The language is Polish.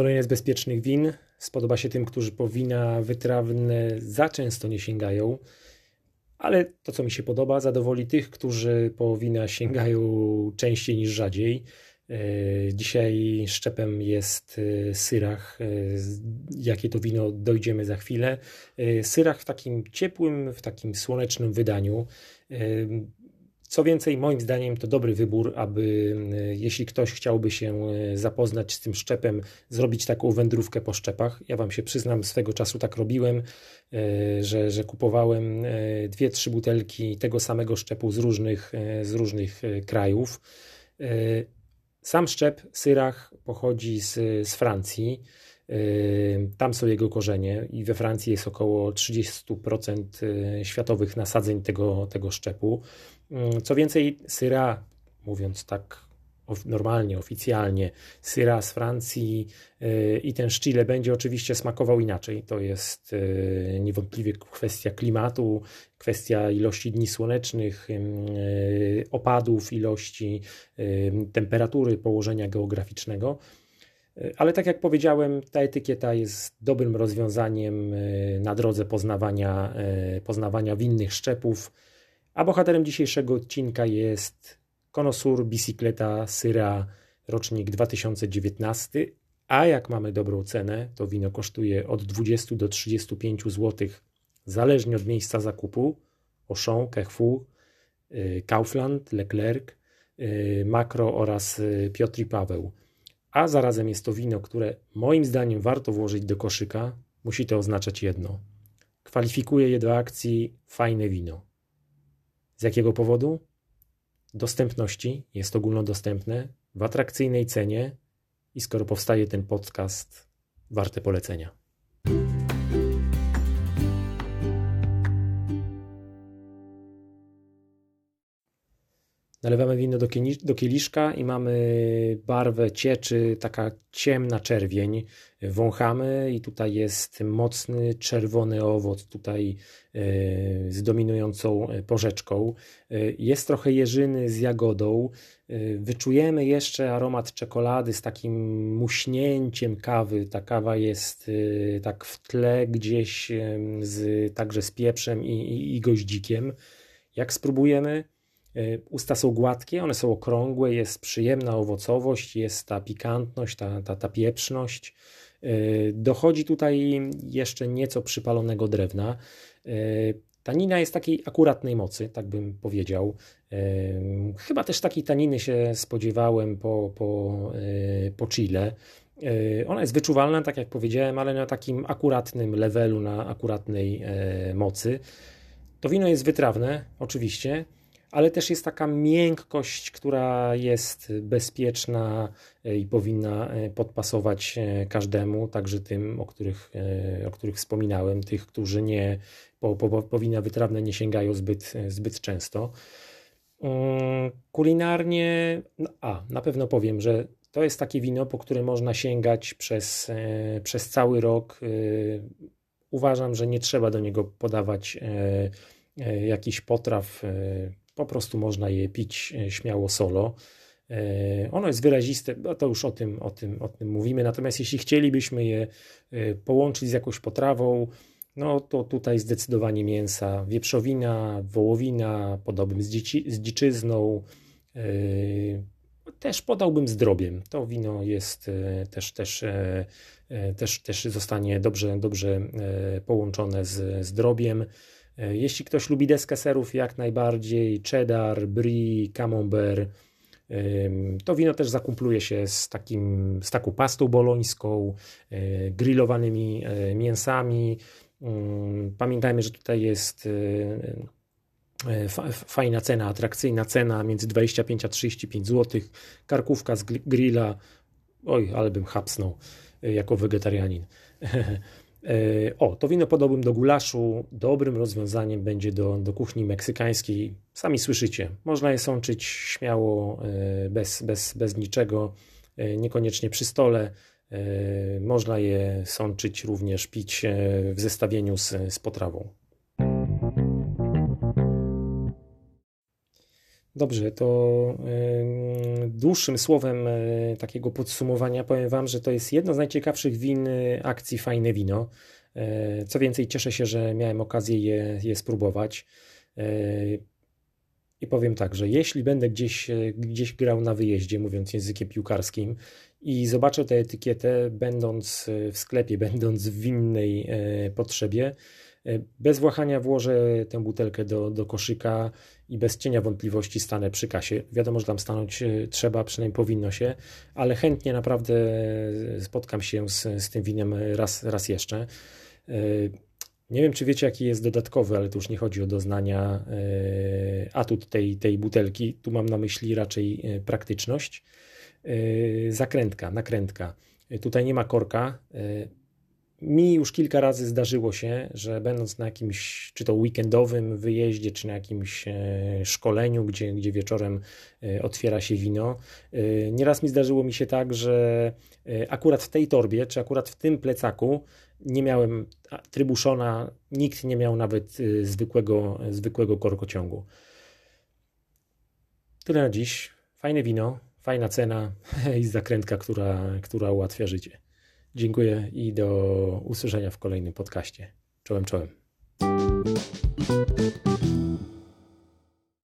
Kolejne z bezpiecznych win. Spodoba się tym, którzy po wina wytrawne za często nie sięgają, ale to, co mi się podoba, zadowoli tych, którzy po wina sięgają częściej niż rzadziej. E, dzisiaj szczepem jest e, syrach. E, jakie to wino dojdziemy za chwilę. Syrach w takim ciepłym, w takim słonecznym wydaniu. Co więcej, moim zdaniem to dobry wybór, aby jeśli ktoś chciałby się zapoznać z tym szczepem, zrobić taką wędrówkę po szczepach. Ja Wam się przyznam, swego czasu tak robiłem, że, że kupowałem dwie, trzy butelki tego samego szczepu z różnych, z różnych krajów. Sam szczep Syrach pochodzi z, z Francji. Tam są jego korzenie i we Francji jest około 30% y, światowych nasadzeń tego, tego szczepu. Co więcej, Syra, mówiąc tak normalnie, oficjalnie, syra z Francji y, i ten szcile będzie oczywiście smakował inaczej. To jest y, niewątpliwie kwestia klimatu, kwestia ilości dni słonecznych, opadów, ilości temperatury, położenia geograficznego. Ale tak jak powiedziałem, ta etykieta jest dobrym rozwiązaniem na drodze poznawania, poznawania winnych szczepów. A bohaterem dzisiejszego odcinka jest Konosur Bicicleta Syra rocznik 2019, a jak mamy dobrą cenę, to wino kosztuje od 20 do 35 zł, zależnie od miejsca zakupu. Auchan, Carrefour, y, Kaufland, Leclerc, Makro oraz Piotr i Paweł. A zarazem jest to wino, które moim zdaniem warto włożyć do koszyka. Musi to oznaczać jedno. Kwalifikuje je do akcji fajne wino. Z jakiego powodu? dostępności, jest ogólnodostępne, w atrakcyjnej cenie i skoro powstaje ten podcast, warte polecenia. Nalewamy wino do, do kieliszka i mamy barwę cieczy, taka ciemna czerwień. Wąchamy i tutaj jest mocny czerwony owoc, tutaj e, z dominującą porzeczką. E, jest trochę jeżyny z jagodą. E, wyczujemy jeszcze aromat czekolady z takim muśnięciem kawy. Ta kawa jest tak w tle gdzieś, z, także z pieprzem i, i, i goździkiem. Jak spróbujemy, E, usta są gładkie, one są okrągłe, jest przyjemna owocowość, jest ta pikantność, ta, ta, ta pieprzność. E, dochodzi tutaj jeszcze nieco przypalonego drewna. E, tanina jest takiej akuratnej mocy, tak bym powiedział. Chyba też takiej taniny się spodziewałem po, po, po Chile. Ona jest wyczuwalna, tak jak powiedziałem, ale na takim akuratnym levelu, na akuratnej mocy. To wino jest wytrawne, oczywiście ale też jest taka miękkość, która jest bezpieczna e, i powinna e, podpasować e, każdemu, także tym, o których, o których wspominałem, tych, którzy nie po, po, po wina wytrawne nie sięgają zbyt, zbyt często. Mm, kulinarnie, no, a na pewno powiem, że to jest takie wino, po które można sięgać przez, przez cały rok. Uważam, że nie trzeba do niego podawać jakichś potraw po prostu można je pić e, śmiało solo. E, ono jest wyraziste, to już o tym, o, tym, o tym mówimy. Natomiast jeśli chcielibyśmy je e, połączyć z jakąś potrawą, no to tutaj zdecydowanie mięsa, wieprzowina, wołowina, podałbym z, dzieci, z dziczyzną, też podałbym zdrobiem. To wino jest też, też, też, też zostanie dobrze, dobrze połączone z zdrobiem. E, jeśli ktoś lubi deskę serów, jak najbardziej cheddar, brie, camembert, to wino też zakumpluje się z, takim, z taką pastą bolońską, e, grillowanymi e, mięsami. Mm, pamiętajmy, że tutaj jest fajna cena, atrakcyjna cena między 25 a 35 zł. Karkówka z grilla, oj, ale bym hapsnął jako wegetarianin. E, o, to wino podałbym do gulaszu. Dobrym rozwiązaniem będzie do, do kuchni meksykańskiej. Sami słyszycie, można je sączyć śmiało, e, bez, bez, bez niczego, e, niekoniecznie przy stole. Można je sączyć również, pić w zestawieniu z, z potrawą. Dobrze, to dłuższym słowem takiego podsumowania powiem Wam, że to jest jedno z najciekawszych win akcji Fajne Wino. Co więcej, cieszę się, że miałem okazję je, je spróbować. I powiem tak, że jeśli będę gdzieś, gdzieś grał na wyjeździe, mówiąc językiem piłkarskim, i zobaczę tę etykietę, będąc w sklepie, będąc w innej potrzebie, bez wahania włożę tę butelkę do, do koszyka i bez cienia wątpliwości stanę przy kasie. Wiadomo, że tam stanąć e, trzeba, przynajmniej powinno się, ale chętnie naprawdę spotkam się z, z tym winem raz, raz jeszcze. E, nie wiem, czy wiecie, jaki jest dodatkowy, ale tu już nie chodzi o doznania e, atut tej, tej butelki. Tu mam na myśli raczej praktyczność. Zakrętka, nakrętka. Tutaj nie ma korka. Mi już kilka razy zdarzyło się, że będąc na jakimś, czy to weekendowym wyjeździe, czy na jakimś e, szkoleniu, gdzie, gdzie wieczorem e, otwiera się wino, e, nieraz mi zdarzyło mi się tak, że akurat w tej torbie, czy akurat w tym plecaku nie miałem trybuszona, nikt nie miał nawet zwykłego, zwykłego korkociągu. Tyle na dziś. Fajne wino, fajna cena i zakrętka, która, która ułatwia życie. Dziękuję i do usłyszenia w kolejnym podcaście. Czołem, czołem.